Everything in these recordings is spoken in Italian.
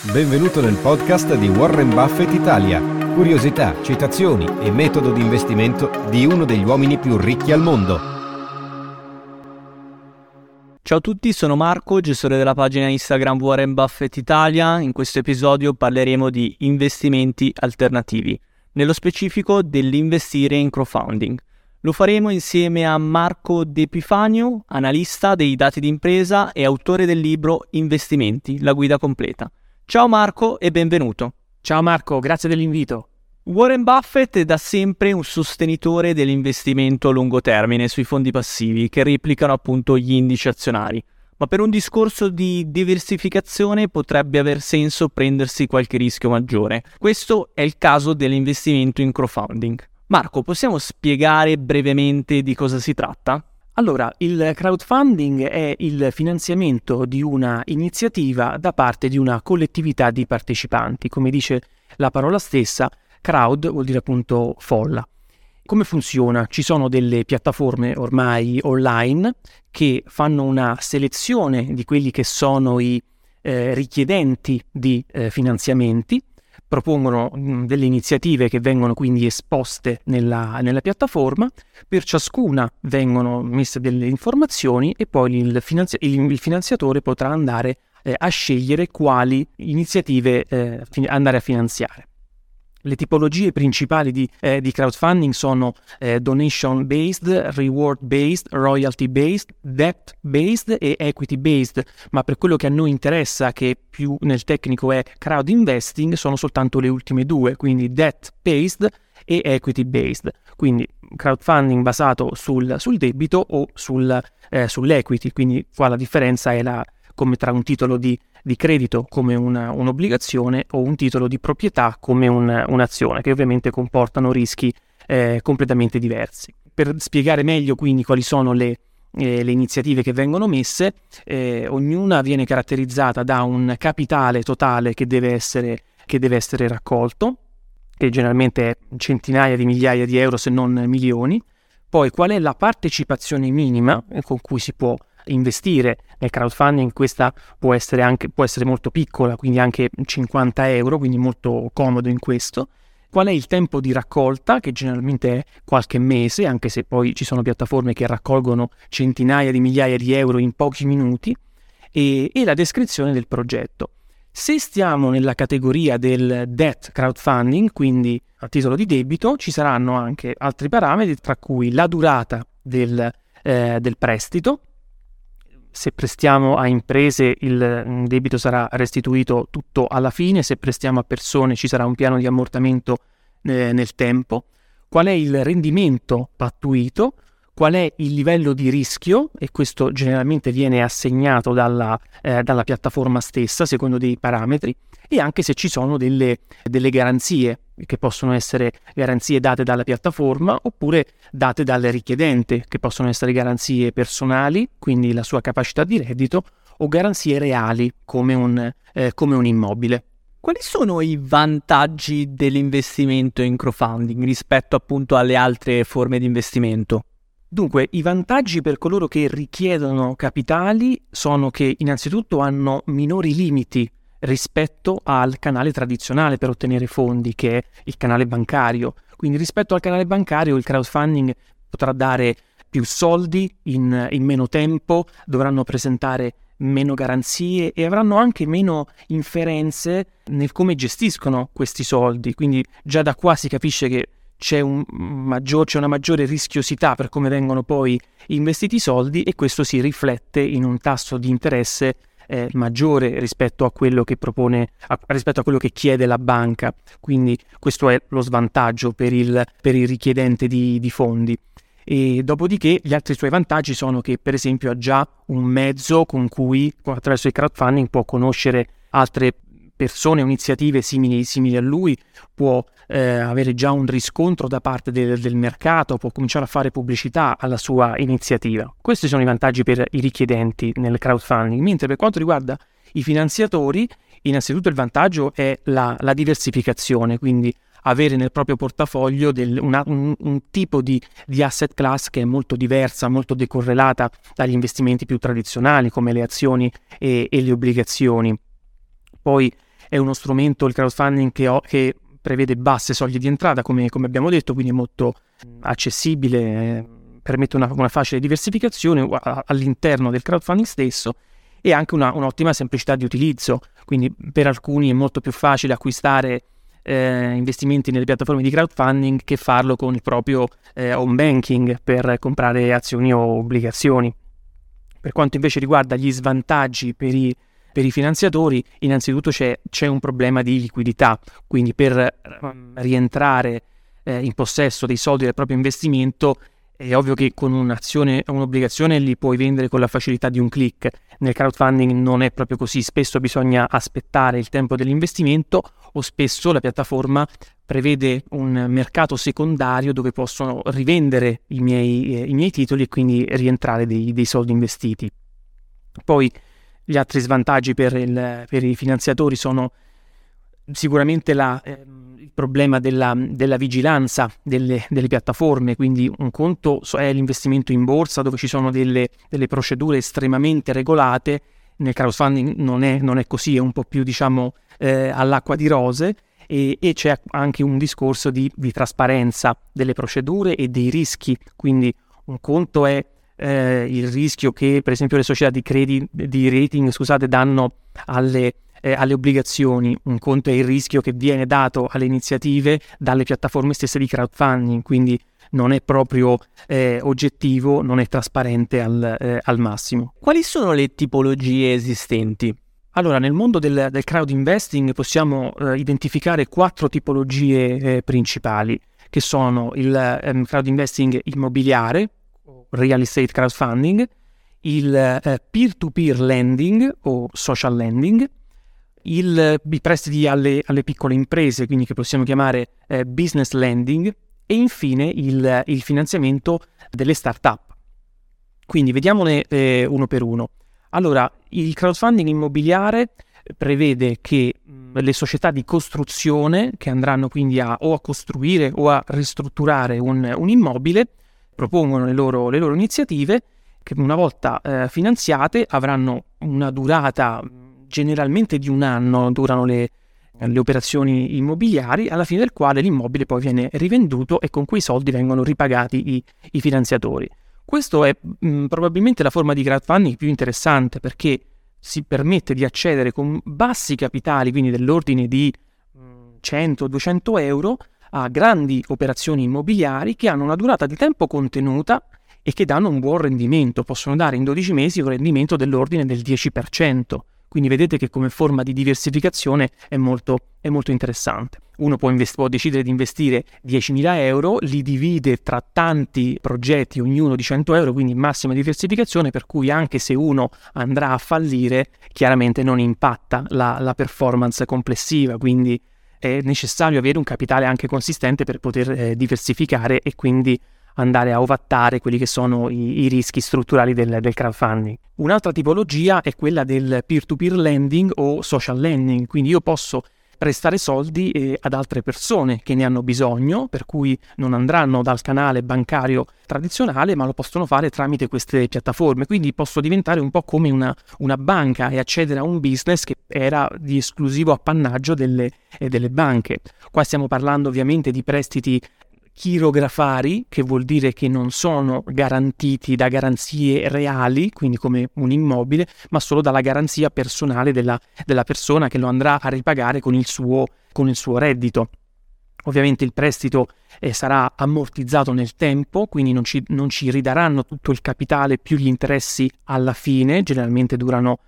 Benvenuto nel podcast di Warren Buffett Italia. Curiosità, citazioni e metodo di investimento di uno degli uomini più ricchi al mondo. Ciao a tutti, sono Marco, gestore della pagina Instagram Warren Buffett Italia. In questo episodio parleremo di investimenti alternativi, nello specifico dell'investire in crowdfunding. Lo faremo insieme a Marco De Epifanio, analista dei dati d'impresa e autore del libro Investimenti, la guida completa. Ciao Marco e benvenuto. Ciao Marco, grazie dell'invito. Warren Buffett è da sempre un sostenitore dell'investimento a lungo termine sui fondi passivi che replicano appunto gli indici azionari. Ma per un discorso di diversificazione potrebbe aver senso prendersi qualche rischio maggiore. Questo è il caso dell'investimento in crowdfunding. Marco, possiamo spiegare brevemente di cosa si tratta? Allora, il crowdfunding è il finanziamento di una iniziativa da parte di una collettività di partecipanti. Come dice la parola stessa, crowd vuol dire appunto folla. Come funziona? Ci sono delle piattaforme ormai online che fanno una selezione di quelli che sono i eh, richiedenti di eh, finanziamenti propongono mh, delle iniziative che vengono quindi esposte nella, nella, piattaforma, per ciascuna vengono messe delle informazioni e poi il, finanzi- il, il finanziatore potrà andare eh, a scegliere quali iniziative eh, andare a finanziare. Le tipologie principali di, eh, di crowdfunding sono eh, donation based, reward based, royalty based, debt based e equity based, ma per quello che a noi interessa, che più nel tecnico è crowd investing, sono soltanto le ultime due, quindi debt based e equity based. Quindi crowdfunding basato sul, sul debito o sul, eh, sull'equity, quindi qua la differenza è la, come tra un titolo di di credito come una, un'obbligazione o un titolo di proprietà come un, un'azione, che ovviamente comportano rischi eh, completamente diversi. Per spiegare meglio quindi quali sono le, eh, le iniziative che vengono messe, eh, ognuna viene caratterizzata da un capitale totale che deve essere, che deve essere raccolto, che generalmente è centinaia di migliaia di euro se non milioni, poi qual è la partecipazione minima con cui si può investire nel crowdfunding, questa può essere, anche, può essere molto piccola, quindi anche 50 euro, quindi molto comodo in questo. Qual è il tempo di raccolta, che generalmente è qualche mese, anche se poi ci sono piattaforme che raccolgono centinaia di migliaia di euro in pochi minuti, e, e la descrizione del progetto. Se stiamo nella categoria del debt crowdfunding, quindi a titolo di debito, ci saranno anche altri parametri, tra cui la durata del, eh, del prestito, se prestiamo a imprese il mm, debito sarà restituito tutto alla fine, se prestiamo a persone ci sarà un piano di ammortamento eh, nel tempo, qual è il rendimento pattuito, qual è il livello di rischio e questo generalmente viene assegnato dalla, eh, dalla piattaforma stessa secondo dei parametri e anche se ci sono delle, delle garanzie che possono essere garanzie date dalla piattaforma oppure date dal richiedente, che possono essere garanzie personali, quindi la sua capacità di reddito, o garanzie reali come un, eh, come un immobile. Quali sono i vantaggi dell'investimento in crowdfunding rispetto appunto alle altre forme di investimento? Dunque, i vantaggi per coloro che richiedono capitali sono che innanzitutto hanno minori limiti rispetto al canale tradizionale per ottenere fondi, che è il canale bancario. Quindi rispetto al canale bancario il crowdfunding potrà dare più soldi in, in meno tempo, dovranno presentare meno garanzie e avranno anche meno inferenze nel come gestiscono questi soldi. Quindi già da qua si capisce che c'è, un maggior, c'è, una maggiore rischiosità per come vengono poi investiti i soldi e questo si riflette in un tasso di interesse eh, maggiore rispetto a quello che propone, a, rispetto a quello che chiede la banca. Quindi questo è lo svantaggio per il, per il richiedente di, di fondi. E dopodiché gli altri suoi vantaggi sono che per esempio ha già un mezzo con cui attraverso il crowdfunding può conoscere altre persone o iniziative simili, simili, a lui, può eh, avere già un riscontro da parte del, del, mercato, può cominciare a fare pubblicità alla sua iniziativa. Questi sono i vantaggi per i richiedenti nel crowdfunding, mentre per quanto riguarda i finanziatori, innanzitutto il vantaggio è la, la diversificazione, quindi avere nel proprio portafoglio del, una, un, un, tipo di, di, asset class che è molto diversa, molto decorrelata dagli investimenti più tradizionali come le azioni e, e le obbligazioni. Poi è uno strumento, il crowdfunding, che, ho, che prevede basse soglie di entrata, come, come, abbiamo detto, quindi è molto accessibile, eh, permette una, una, facile diversificazione all'interno del crowdfunding stesso e anche una, un'ottima semplicità di utilizzo, quindi per alcuni è molto più facile acquistare eh, investimenti nelle piattaforme di crowdfunding che farlo con il proprio eh, home banking per comprare azioni o obbligazioni. Per quanto invece riguarda gli svantaggi per i, per i finanziatori, innanzitutto c'è, c'è, un problema di liquidità, quindi per um, rientrare eh, in possesso dei soldi del proprio investimento è ovvio che con un'azione o un'obbligazione li puoi vendere con la facilità di un click. Nel crowdfunding non è proprio così, spesso bisogna aspettare il tempo dell'investimento o spesso la piattaforma prevede un mercato secondario dove possono rivendere i miei, eh, i miei titoli e quindi rientrare dei, dei, soldi investiti. Poi gli altri svantaggi per, il, per i finanziatori sono sicuramente la, eh, il problema della, della vigilanza delle, delle, piattaforme, quindi un conto è l'investimento in borsa dove ci sono delle, delle procedure estremamente regolate, nel crowdfunding non è, non è, così, è un po' più diciamo eh, all'acqua di rose e, e, c'è anche un discorso di, di, trasparenza delle procedure e dei rischi, quindi un conto è eh, il rischio che per esempio le società di, credit, di rating scusate, danno alle eh, alle obbligazioni, un conto è il rischio che viene dato alle iniziative dalle piattaforme stesse di crowdfunding, quindi non è proprio eh, oggettivo, non è trasparente al, eh, al, massimo. Quali sono le tipologie esistenti? Allora, nel mondo del, del crowd investing possiamo eh, identificare quattro tipologie eh, principali, che sono il ehm, crowd investing immobiliare, real estate crowdfunding, il eh, peer-to-peer lending o social lending, il, i prestiti alle, alle, piccole imprese, quindi che possiamo chiamare eh, business lending, e infine il, il, finanziamento delle start-up. Quindi vediamone eh, uno per uno. Allora, il crowdfunding immobiliare prevede che mh, le società di costruzione che andranno quindi a, o a costruire o a ristrutturare un, un immobile propongono le loro, le loro, iniziative che una volta eh, finanziate avranno una durata generalmente di un anno durano le, le operazioni immobiliari, alla fine del quale l'immobile poi viene rivenduto e con quei soldi vengono ripagati i, i finanziatori. Questa è mh, probabilmente la forma di crowdfunding più interessante perché si permette di accedere con bassi capitali, quindi dell'ordine di 100-200 euro, a grandi operazioni immobiliari che hanno una durata di tempo contenuta e che danno un buon rendimento, possono dare in 12 mesi un rendimento dell'ordine del 10%. Quindi vedete che come forma di diversificazione è molto, è molto interessante. Uno può, invest- può, decidere di investire 10.000 euro, li divide tra tanti progetti, ognuno di 100 euro, quindi massima diversificazione, per cui anche se uno andrà a fallire, chiaramente non impatta la, la performance complessiva, quindi è necessario avere un capitale anche consistente per poter eh, diversificare e quindi andare a ovattare quelli che sono i, i rischi strutturali del, del, crowdfunding. Un'altra tipologia è quella del peer-to-peer lending o social lending, quindi io posso prestare soldi eh, ad altre persone che ne hanno bisogno, per cui non andranno dal canale bancario tradizionale, ma lo possono fare tramite queste piattaforme. Quindi posso diventare un po' come una, una banca e accedere a un business che era di esclusivo appannaggio delle, eh, delle banche. Qua stiamo parlando ovviamente di prestiti chirografari, che vuol dire che non sono garantiti da garanzie reali, quindi come un immobile, ma solo dalla garanzia personale della, della persona che lo andrà a ripagare con il suo, con il suo reddito. Ovviamente il prestito eh, sarà ammortizzato nel tempo, quindi non ci, non ci ridaranno tutto il capitale più gli interessi alla fine, generalmente durano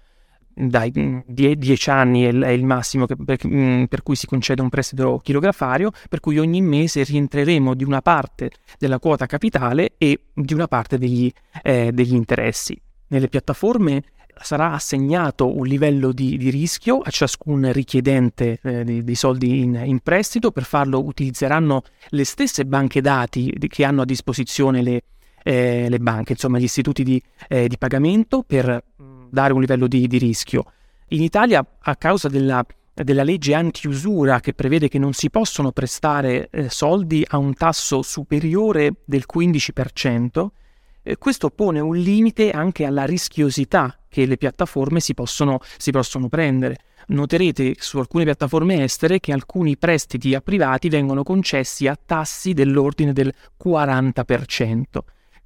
dai 10 mm, anni è, il massimo che, per, mm, per, cui si concede un prestito chilografario, per cui ogni mese rientreremo di una parte della quota capitale e di una parte degli, eh, degli interessi. Nelle piattaforme sarà assegnato un livello di, di, rischio a ciascun richiedente eh, di, di, soldi in, in, prestito. Per farlo utilizzeranno le stesse banche dati che hanno a disposizione le, eh, le banche, insomma gli istituti di, eh, di, pagamento per dare un livello di, rischio. In Italia, a causa della, della legge anti-usura che prevede che non si possono prestare eh, soldi a un tasso superiore del 15%, eh, questo pone un limite anche alla rischiosità che le piattaforme si possono, si possono prendere. Noterete su alcune piattaforme estere che alcuni prestiti a privati vengono concessi a tassi dell'ordine del 40%.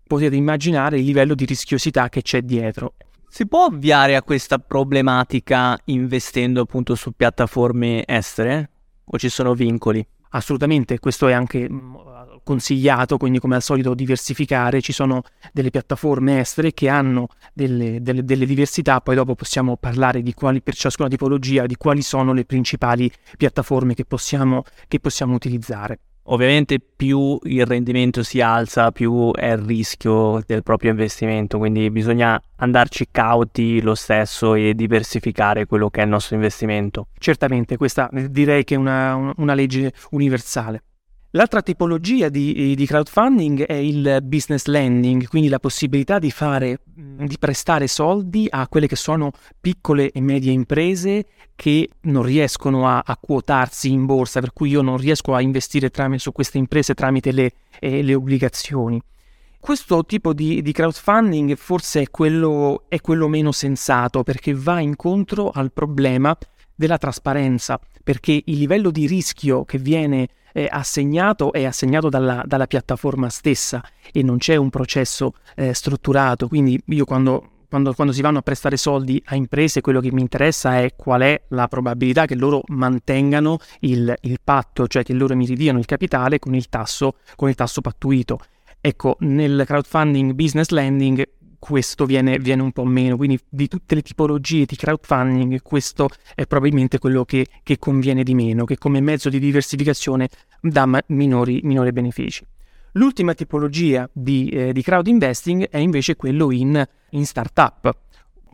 Potete immaginare il livello di rischiosità che c'è dietro. Si può avviare a questa problematica investendo appunto su piattaforme estere? O ci sono vincoli? Assolutamente, questo è anche mm, consigliato, quindi come al solito diversificare, ci sono delle piattaforme estere che hanno delle, delle, delle diversità, poi dopo possiamo parlare di quali per ciascuna tipologia, di quali sono le principali piattaforme che possiamo, che possiamo utilizzare. Ovviamente più il rendimento si alza, più è il rischio del proprio investimento, quindi bisogna andarci cauti lo stesso e diversificare quello che è il nostro investimento. Certamente, questa direi che è una, una legge universale. L'altra tipologia di, di, crowdfunding è il business lending, quindi la possibilità di, fare, di prestare soldi a quelle che sono piccole e medie imprese che non riescono a, a quotarsi in borsa, per cui io non riesco a investire tramite, su queste imprese tramite le, eh, le obbligazioni. Questo tipo di, di crowdfunding forse è quello, è quello meno sensato perché va incontro al problema della trasparenza, perché il livello di rischio che viene eh, assegnato è assegnato dalla, dalla, piattaforma stessa e non c'è un processo eh, strutturato. Quindi io quando, quando, quando, si vanno a prestare soldi a imprese, quello che mi interessa è qual è la probabilità che loro mantengano il, il patto, cioè che loro mi ridiano il capitale con il tasso, con il tasso pattuito. Ecco, nel crowdfunding business lending questo viene, viene, un po' meno. Quindi di tutte le tipologie di crowdfunding questo è probabilmente quello che, che conviene di meno, che come mezzo di diversificazione dà ma- minori, minori benefici. L'ultima tipologia di, eh, di, crowd investing è invece quello in, in startup.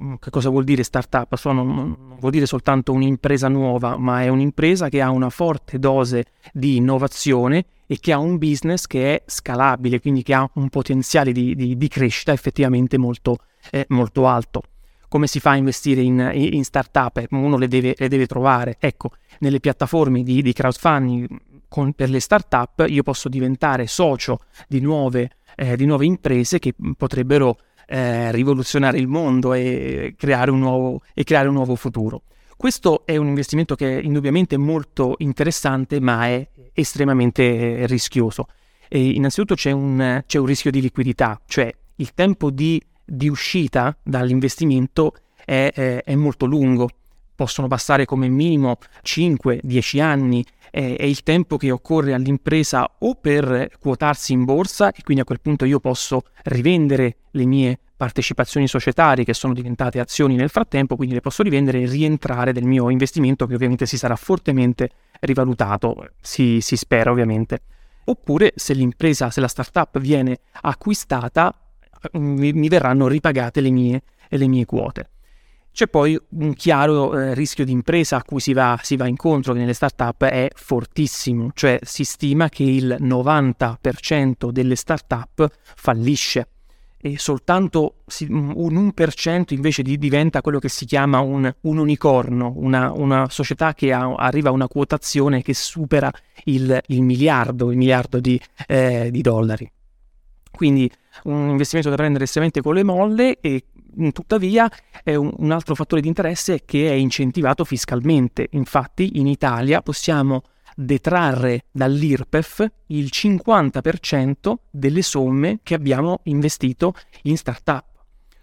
Mm, che cosa vuol dire startup? Sono, non vuol dire soltanto un'impresa nuova, ma è un'impresa che ha una forte dose di innovazione e che ha un business che è scalabile, quindi che ha un potenziale di, di, di crescita effettivamente molto, eh, molto, alto. Come si fa a investire in, in startup? Uno le deve, le deve, trovare. Ecco, nelle piattaforme di, di crowdfunding con, per le startup io posso diventare socio di nuove, eh, di nuove imprese che potrebbero eh, rivoluzionare il mondo e creare, nuovo, e creare un nuovo futuro. Questo è un investimento che è indubbiamente molto interessante, ma è estremamente rischioso. E innanzitutto c'è un, c'è un, rischio di liquidità, cioè il tempo di, di uscita dall'investimento è, è, è molto lungo possono passare come minimo 5-10 anni, è, è, il tempo che occorre all'impresa o per quotarsi in borsa e quindi a quel punto io posso rivendere le mie partecipazioni societarie che sono diventate azioni nel frattempo, quindi le posso rivendere e rientrare del mio investimento che ovviamente si sarà fortemente rivalutato, si, si spera ovviamente. Oppure se l'impresa, se la startup viene acquistata, mi, mi verranno ripagate le mie, le mie quote. C'è poi un chiaro eh, rischio di impresa a cui si va, si va, incontro, che nelle start-up è fortissimo, cioè si stima che il 90% delle start-up fallisce e soltanto un 1% invece di, diventa quello che si chiama un, un unicorno, una, una, società che ha, arriva a una quotazione che supera il, il miliardo, il miliardo di, eh, di dollari. Quindi un investimento da prendere estremamente con le molle e Tuttavia, un, un altro fattore di interesse è che è incentivato fiscalmente. Infatti, in Italia possiamo detrarre dall'IRPEF il 50% delle somme che abbiamo investito in startup.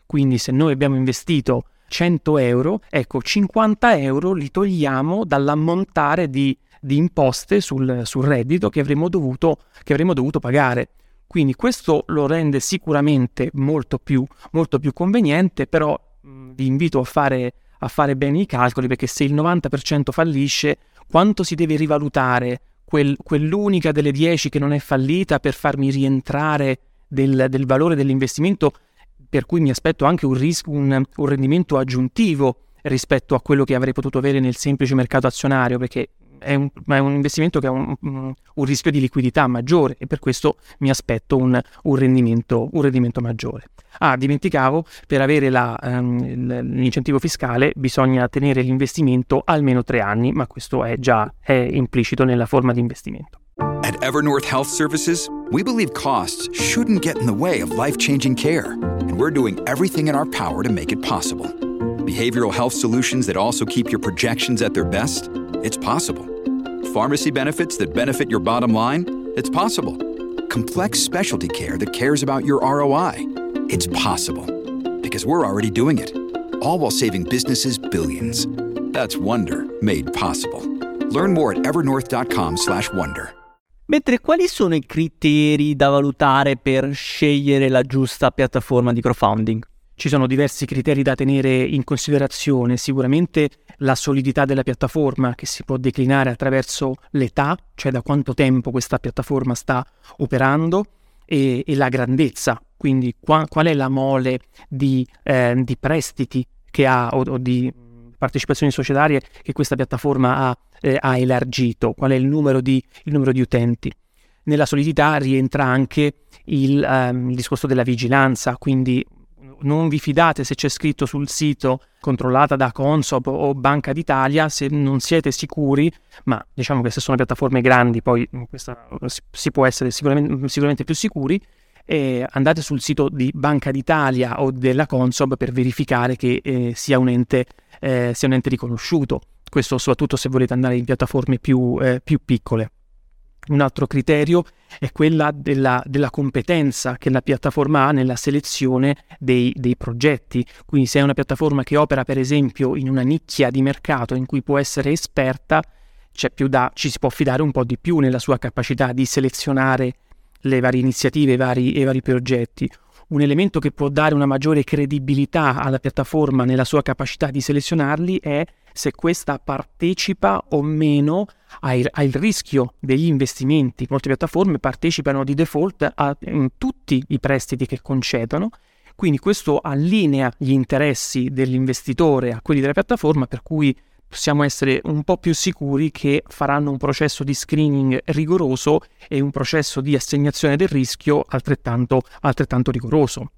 Quindi se noi abbiamo investito 100 euro, ecco 50 euro li togliamo dall'ammontare di, di imposte sul, sul reddito che avremmo, dovuto, che avremmo dovuto pagare. Quindi questo lo rende sicuramente molto più, molto più conveniente, però vi invito a fare, a fare bene i calcoli perché se il 90% fallisce, quanto si deve rivalutare quel, quell'unica delle 10 che non è fallita per farmi rientrare del, del valore dell'investimento per cui mi aspetto anche un, ris- un, un rendimento aggiuntivo rispetto a quello che avrei potuto avere nel semplice mercato azionario, perché è un, è un investimento che ha un, un, rischio di liquidità maggiore e per questo mi aspetto un, rendimento, un rendimento, maggiore. Ah, dimenticavo, per avere la, um, l'incentivo fiscale bisogna tenere l'investimento almeno tre anni, ma questo è già è implicito nella forma di investimento. At Evernorth Health Services, we believe costs shouldn't get in the way of life-changing care, and we're doing everything in our power to make it possible. Behavioral health solutions that also keep your projections at their best? It's possible. Pharmacy benefits that benefit your bottom line? It's possible. Complex specialty care that cares about your ROI? It's possible. Because we're already doing it. All while saving businesses billions. That's Wonder made possible. Learn more at evernorth.com/wonder. Mentre quali sono i criteri da valutare per scegliere la giusta piattaforma di crowdfunding? Ci sono diversi criteri da tenere in considerazione, sicuramente la solidità della piattaforma che si può declinare attraverso l'età, cioè da quanto tempo questa piattaforma sta operando, e, e la grandezza, quindi qua, qual è la mole di, eh, di prestiti che ha o, o di partecipazioni societarie che questa piattaforma ha, eh, ha elargito, qual è il numero, di, il numero, di, utenti. Nella solidità rientra anche il, um, il discorso della vigilanza, quindi non vi fidate se c'è scritto sul sito controllata da Consob o Banca d'Italia se non siete sicuri, ma diciamo che se sono piattaforme grandi poi questa, si può essere sicuramente, sicuramente più sicuri, eh, andate sul sito di Banca d'Italia o della Consob per verificare che eh, sia, un ente, eh, sia, un ente, riconosciuto. Questo soprattutto se volete andare in piattaforme più, eh, più piccole. Un altro criterio è quella della, della, competenza che la piattaforma ha nella selezione dei, dei, progetti. Quindi se è una piattaforma che opera per esempio in una nicchia di mercato in cui può essere esperta, da, ci si può fidare un po' di più nella sua capacità di selezionare le varie iniziative, i vari, i vari progetti. Un elemento che può dare una maggiore credibilità alla piattaforma nella sua capacità di selezionarli è se questa partecipa o meno al, al rischio degli investimenti. Molte piattaforme partecipano di default a tutti i prestiti che concedono, quindi questo allinea gli interessi dell'investitore a quelli della piattaforma, per cui possiamo essere un po' più sicuri che faranno un processo di screening rigoroso e un processo di assegnazione del rischio altrettanto, altrettanto rigoroso.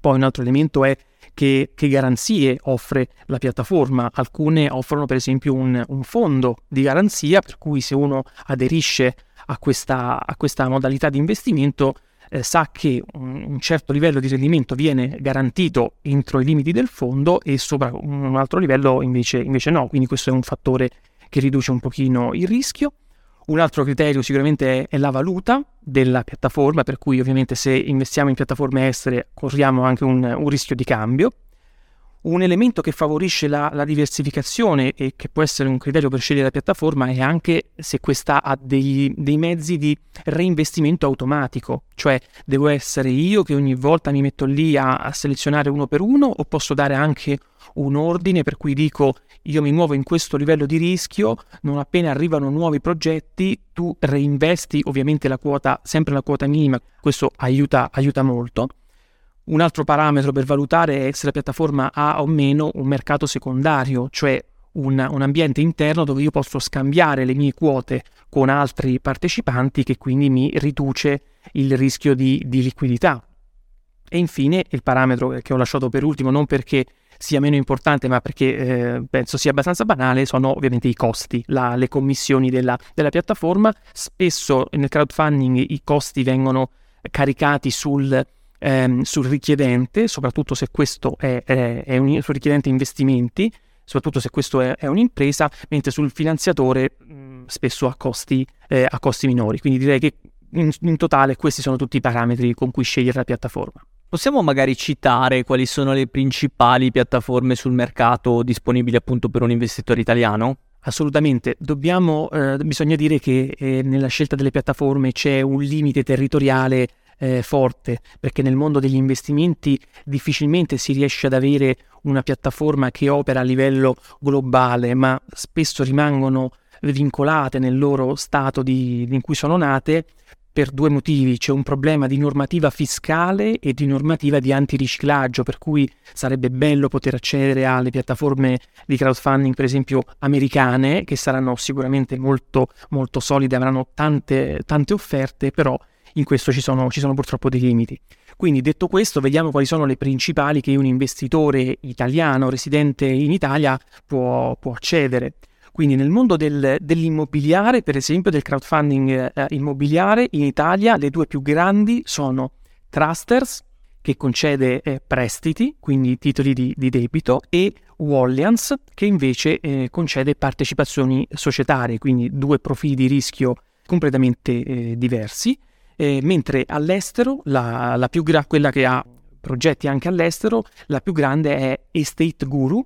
Poi un altro elemento è che, che, garanzie offre la piattaforma. Alcune offrono per esempio un, un fondo di garanzia per cui se uno aderisce a questa, a questa modalità di investimento eh, sa che un, un, certo livello di rendimento viene garantito entro i limiti del fondo e sopra un altro livello invece, invece no, quindi questo è un fattore che riduce un pochino il rischio. Un altro criterio sicuramente è, la valuta della piattaforma, per cui ovviamente se investiamo in piattaforme estere corriamo anche un, un rischio di cambio. Un elemento che favorisce la, la, diversificazione e che può essere un criterio per scegliere la piattaforma è anche se questa ha dei, dei, mezzi di reinvestimento automatico, cioè devo essere io che ogni volta mi metto lì a, a selezionare uno per uno o posso dare anche un ordine per cui dico io mi muovo in questo livello di rischio, non appena arrivano nuovi progetti tu reinvesti ovviamente la quota, sempre la quota minima, questo aiuta, aiuta molto. Un altro parametro per valutare è se la piattaforma ha o meno un mercato secondario, cioè un, un, ambiente interno dove io posso scambiare le mie quote con altri partecipanti che quindi mi riduce il rischio di, di liquidità. E infine il parametro che ho lasciato per ultimo, non perché sia meno importante, ma perché eh, penso sia abbastanza banale, sono ovviamente i costi, la, le commissioni della, della, piattaforma. Spesso nel crowdfunding i costi vengono caricati sul, ehm, sul richiedente, soprattutto se questo è, è, è un sul richiedente investimenti, soprattutto se questo è, è un'impresa, mentre sul finanziatore mh, spesso a costi, eh, costi, minori. Quindi direi che in, in totale questi sono tutti i parametri con cui scegliere la piattaforma. Possiamo magari citare quali sono le principali piattaforme sul mercato disponibili appunto per un investitore italiano? Assolutamente, Dobbiamo, eh, bisogna dire che eh, nella scelta delle piattaforme c'è un limite territoriale eh, forte, perché nel mondo degli investimenti difficilmente si riesce ad avere una piattaforma che opera a livello globale, ma spesso rimangono vincolate nel loro stato di, in cui sono nate per due motivi. C'è un problema di normativa fiscale e di normativa di antiriciclaggio, per cui sarebbe bello poter accedere alle piattaforme di crowdfunding, per esempio americane, che saranno sicuramente molto, molto solide, avranno tante, tante offerte, però in questo ci sono, ci sono purtroppo dei limiti. Quindi detto questo, vediamo quali sono le principali che un investitore italiano residente in Italia può, può accedere. Quindi nel mondo del, dell'immobiliare, per esempio del crowdfunding eh, immobiliare, in Italia le due più grandi sono Trusters, che concede eh, prestiti, quindi titoli di, di, debito, e Wallians, che invece eh, concede partecipazioni societarie, quindi due profili di rischio completamente eh, diversi. Eh, mentre all'estero, la, la gra- quella che ha progetti anche all'estero, la più grande è Estate Guru,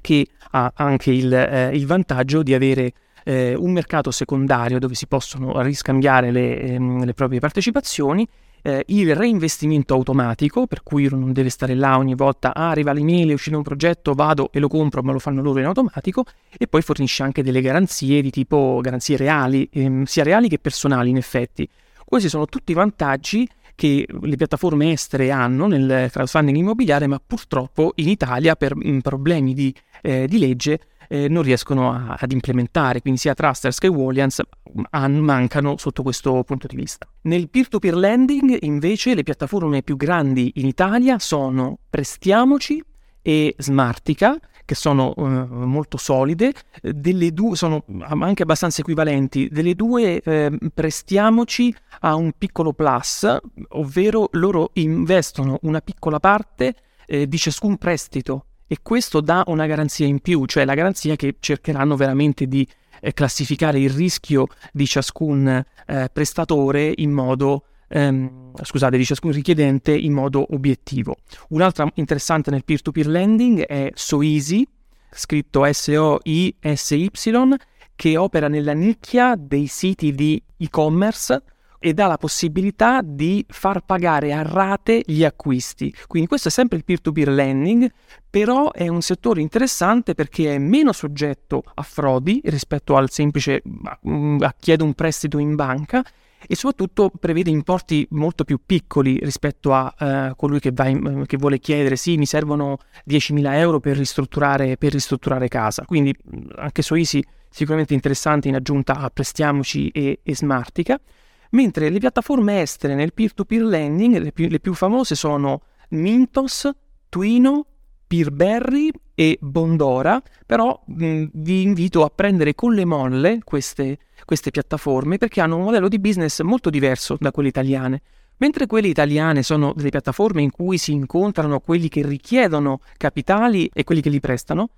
che ha anche il, eh, il vantaggio di avere eh, un mercato secondario dove si possono riscambiare le, ehm, le proprie partecipazioni, eh, il reinvestimento automatico, per cui non deve stare là ogni volta, ah, arriva l'email, è uscito un progetto, vado e lo compro, ma lo fanno loro in automatico, e poi fornisce anche delle garanzie di tipo garanzie reali, ehm, sia reali che personali in effetti. Questi sono tutti vantaggi che le piattaforme estere hanno nel crowdfunding immobiliare, ma purtroppo in Italia per mm, problemi di, eh, di legge eh, non riescono a, ad implementare, quindi sia Trusters che Wallians mm, mancano sotto questo punto di vista. Nel peer-to-peer lending invece le piattaforme più grandi in Italia sono Prestiamoci e Smartica, che sono uh, molto solide, delle due sono anche abbastanza equivalenti, delle due eh, prestiamoci a un piccolo plus, ovvero loro investono una piccola parte eh, di ciascun prestito. E questo dà una garanzia in più, cioè la garanzia che cercheranno veramente di eh, classificare il rischio di ciascun eh, prestatore in modo ehm, scusate, di ciascun richiedente in modo obiettivo. Un'altra interessante nel peer-to-peer lending è SoEasy, scritto S-O-I-S-Y, che opera nella nicchia dei siti di e-commerce e dà la possibilità di far pagare a rate gli acquisti. Quindi questo è sempre il peer-to-peer lending, però è un settore interessante perché è meno soggetto a frodi rispetto al semplice a chiedo un prestito in banca e soprattutto prevede importi molto più piccoli rispetto a uh, colui che, in, che, vuole chiedere sì mi servono 10.000 euro per ristrutturare, per ristrutturare casa. Quindi anche su Easy sicuramente interessante in aggiunta a Prestiamoci e, e Smartica. Mentre le piattaforme estere nel peer-to-peer lending le più, le più famose sono Mintos, Twino, Peerberry e Bondora, però mh, vi invito a prendere con le molle queste, queste piattaforme perché hanno un modello di business molto diverso da quelle italiane. Mentre quelle italiane sono delle piattaforme in cui si incontrano quelli che richiedono capitali e quelli che li prestano,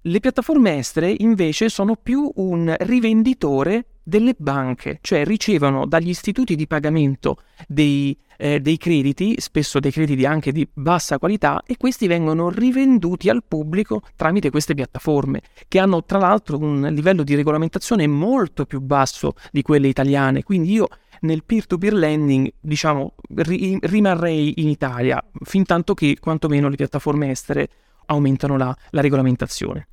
le piattaforme estere invece sono più un rivenditore delle banche, cioè ricevono dagli istituti di pagamento dei, eh, dei, crediti, spesso dei crediti anche di bassa qualità, e questi vengono rivenduti al pubblico tramite queste piattaforme, che hanno tra l'altro un livello di regolamentazione molto più basso di quelle italiane. Quindi io nel peer-to-peer lending, diciamo, ri- rimarrei in Italia, fin tanto che quantomeno le piattaforme estere aumentano la, la regolamentazione.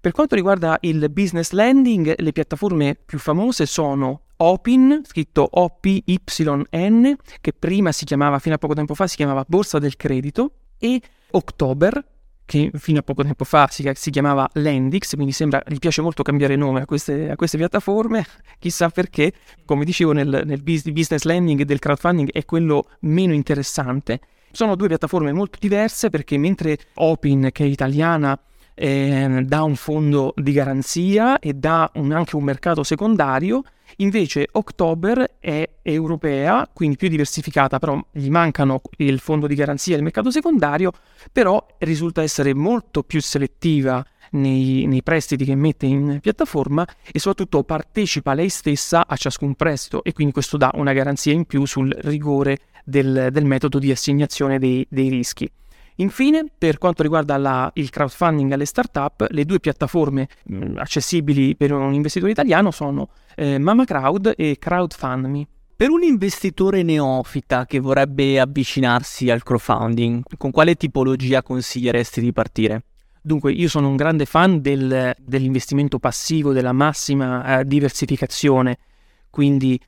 Per quanto riguarda il business lending, le piattaforme più famose sono Opin, scritto OPYN, che prima si chiamava, fino a poco tempo fa, si chiamava Borsa del Credito, e October, che fino a poco tempo fa si, si chiamava Lendix, quindi sembra, gli piace molto cambiare nome a queste, a queste piattaforme, chissà perché, come dicevo nel, nel business lending e del crowdfunding è quello meno interessante. Sono due piattaforme molto diverse perché mentre Opin, che è italiana, eh, dà un fondo di garanzia e dà un, anche un mercato secondario, invece October è europea, quindi più diversificata, però gli mancano il fondo di garanzia e il mercato secondario, però risulta essere molto più selettiva nei, nei, prestiti che mette in piattaforma e soprattutto partecipa lei stessa a ciascun prestito e quindi questo dà una garanzia in più sul rigore del, del metodo di assegnazione dei, dei rischi. Infine, per quanto riguarda la, il crowdfunding alle start-up, le due piattaforme mh, mm, accessibili per un investitore italiano sono eh, Mama Crowd e CrowdFundMe. Per un investitore neofita che vorrebbe avvicinarsi al crowdfunding, con quale tipologia consiglieresti di partire? Dunque, io sono un grande fan del, dell'investimento passivo, della massima eh, diversificazione, quindi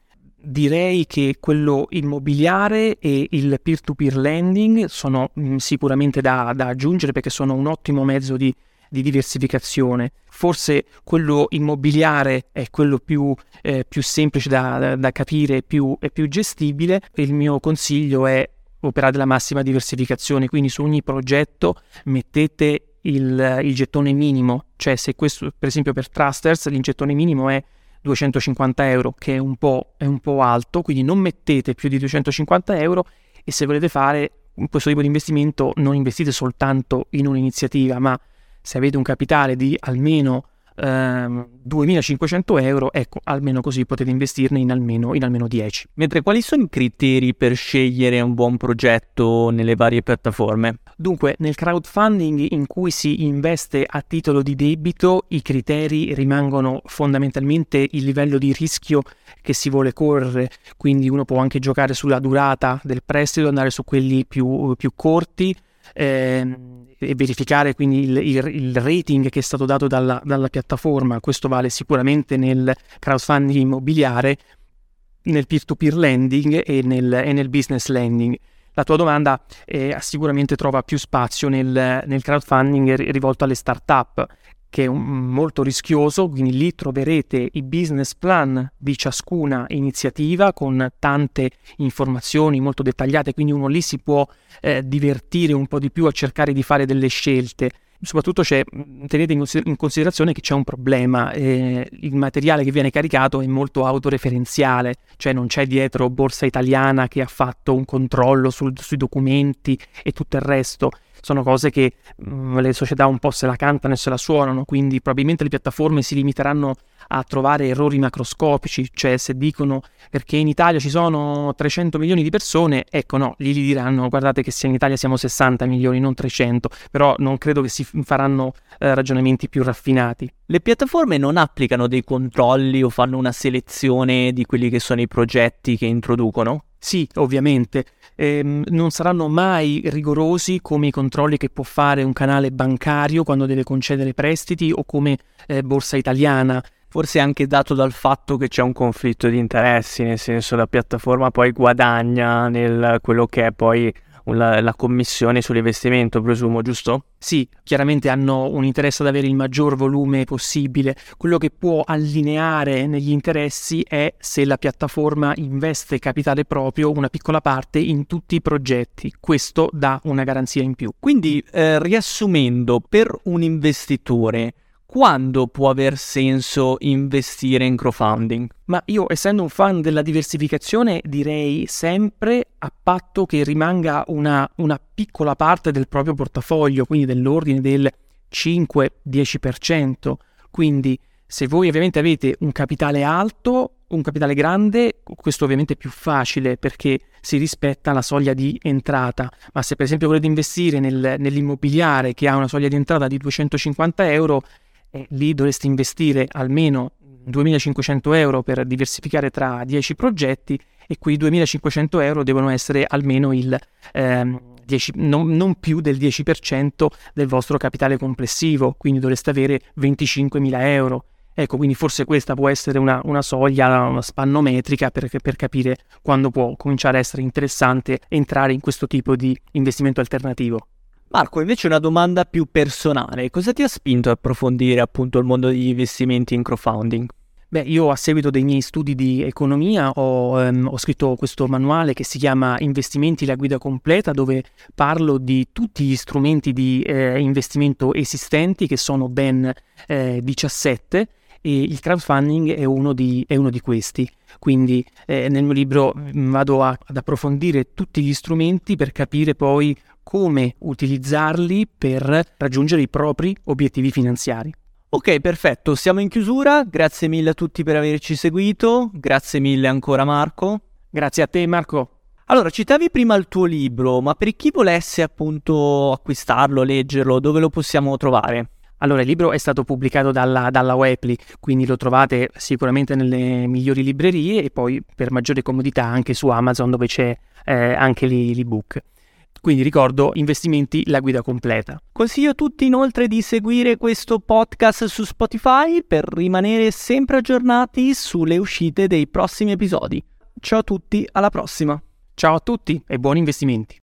direi che quello immobiliare e il peer-to-peer lending sono mh, mm, sicuramente da, da, aggiungere perché sono un ottimo mezzo di, di, diversificazione. Forse quello immobiliare è quello più, eh, più semplice da, da, da capire e più, più gestibile. Il mio consiglio è operare la massima diversificazione, quindi su ogni progetto mettete il, il gettone minimo, cioè se questo per esempio per Trusters il gettone minimo è 250 euro, che è un, po', è un po' alto, quindi non mettete più di 250 euro e se volete fare questo tipo di investimento non investite soltanto in un'iniziativa, ma se avete un capitale di almeno ehm, 2500 euro, ecco, almeno così potete investirne in almeno, in almeno 10. Mentre quali sono i criteri per scegliere un buon progetto nelle varie piattaforme? Dunque, nel crowdfunding in cui si investe a titolo di debito, i criteri rimangono fondamentalmente il livello di rischio che si vuole correre, quindi uno può anche giocare sulla durata del prestito, andare su quelli più, più corti. Eh, e verificare quindi il, il, il, rating che è stato dato dalla, dalla piattaforma. Questo vale sicuramente nel crowdfunding immobiliare, nel peer-to-peer lending e nel, e nel business lending. La tua domanda eh, sicuramente trova più spazio nel, nel crowdfunding rivolto alle start-up che è un, molto rischioso, quindi lì troverete i business plan di ciascuna iniziativa con tante informazioni molto dettagliate, quindi uno lì si può eh, divertire un po' di più a cercare di fare delle scelte. Soprattutto tenete in considerazione che c'è un problema, eh, il materiale che viene caricato è molto autoreferenziale, cioè non c'è dietro Borsa Italiana che ha fatto un controllo sul, sui documenti e tutto il resto sono cose che mh, mm, le società un po' se la cantano e se la suonano, quindi probabilmente le piattaforme si limiteranno a trovare errori macroscopici, cioè se dicono perché in Italia ci sono 300 milioni di persone, ecco no, lì gli diranno guardate che in Italia siamo 60 milioni, non 300, però non credo che si faranno eh, ragionamenti più raffinati. Le piattaforme non applicano dei controlli o fanno una selezione di quelli che sono i progetti che introducono? Sì, ovviamente, ehm, non saranno mai rigorosi come i controlli che può fare un canale bancario quando deve concedere prestiti o come eh, Borsa Italiana. Forse anche dato dal fatto che c'è un conflitto di interessi, nel senso la piattaforma poi guadagna nel quello che è poi la, la commissione sull'investimento, presumo, giusto? Sì, chiaramente hanno un interesse ad avere il maggior volume possibile. Quello che può allineare negli interessi è se la piattaforma investe capitale proprio, una piccola parte, in tutti i progetti. Questo dà una garanzia in più. Quindi, eh, riassumendo, per un investitore quando può aver senso investire in crowdfunding? Ma io, essendo un fan della diversificazione, direi sempre a patto che rimanga una, una piccola parte del proprio portafoglio, quindi dell'ordine del 5-10%. Quindi, se voi ovviamente avete un capitale alto, un capitale grande, questo ovviamente è più facile perché si rispetta la soglia di entrata, ma se per esempio volete investire nel, nell'immobiliare che ha una soglia di entrata di 250 euro, lì dovresti investire almeno 2.500 euro per diversificare tra 10 progetti e quei 2.500 euro devono essere almeno il ehm, 10, non, non, più del 10% del vostro capitale complessivo, quindi dovreste avere 25.000 euro. Ecco, quindi forse questa può essere una, una soglia, una spannometrica per, per capire quando può cominciare a essere interessante entrare in questo tipo di investimento alternativo. Marco, invece una domanda più personale. Cosa ti ha spinto a approfondire appunto il mondo degli investimenti in crowdfunding? Beh, io a seguito dei miei studi di economia ho, um, ho, scritto questo manuale che si chiama Investimenti, la guida completa, dove parlo di tutti gli strumenti di eh, investimento esistenti, che sono ben eh, 17, e il crowdfunding è uno di, è uno di questi. Quindi eh, nel mio libro vado a, ad approfondire tutti gli strumenti per capire poi come utilizzarli per raggiungere i propri obiettivi finanziari. Ok, perfetto, siamo in chiusura, grazie mille a tutti per averci seguito, grazie mille ancora Marco. Grazie a te Marco. Allora, citavi prima il tuo libro, ma per chi volesse appunto acquistarlo, leggerlo, dove lo possiamo trovare? Allora, il libro è stato pubblicato dalla, dalla Wepli, quindi lo trovate sicuramente nelle migliori librerie e poi per maggiore comodità anche su Amazon dove c'è eh, anche l'ebook. Quindi ricordo investimenti la guida completa. Consiglio a tutti inoltre di seguire questo podcast su Spotify per rimanere sempre aggiornati sulle uscite dei prossimi episodi. Ciao a tutti, alla prossima! Ciao a tutti e buoni investimenti!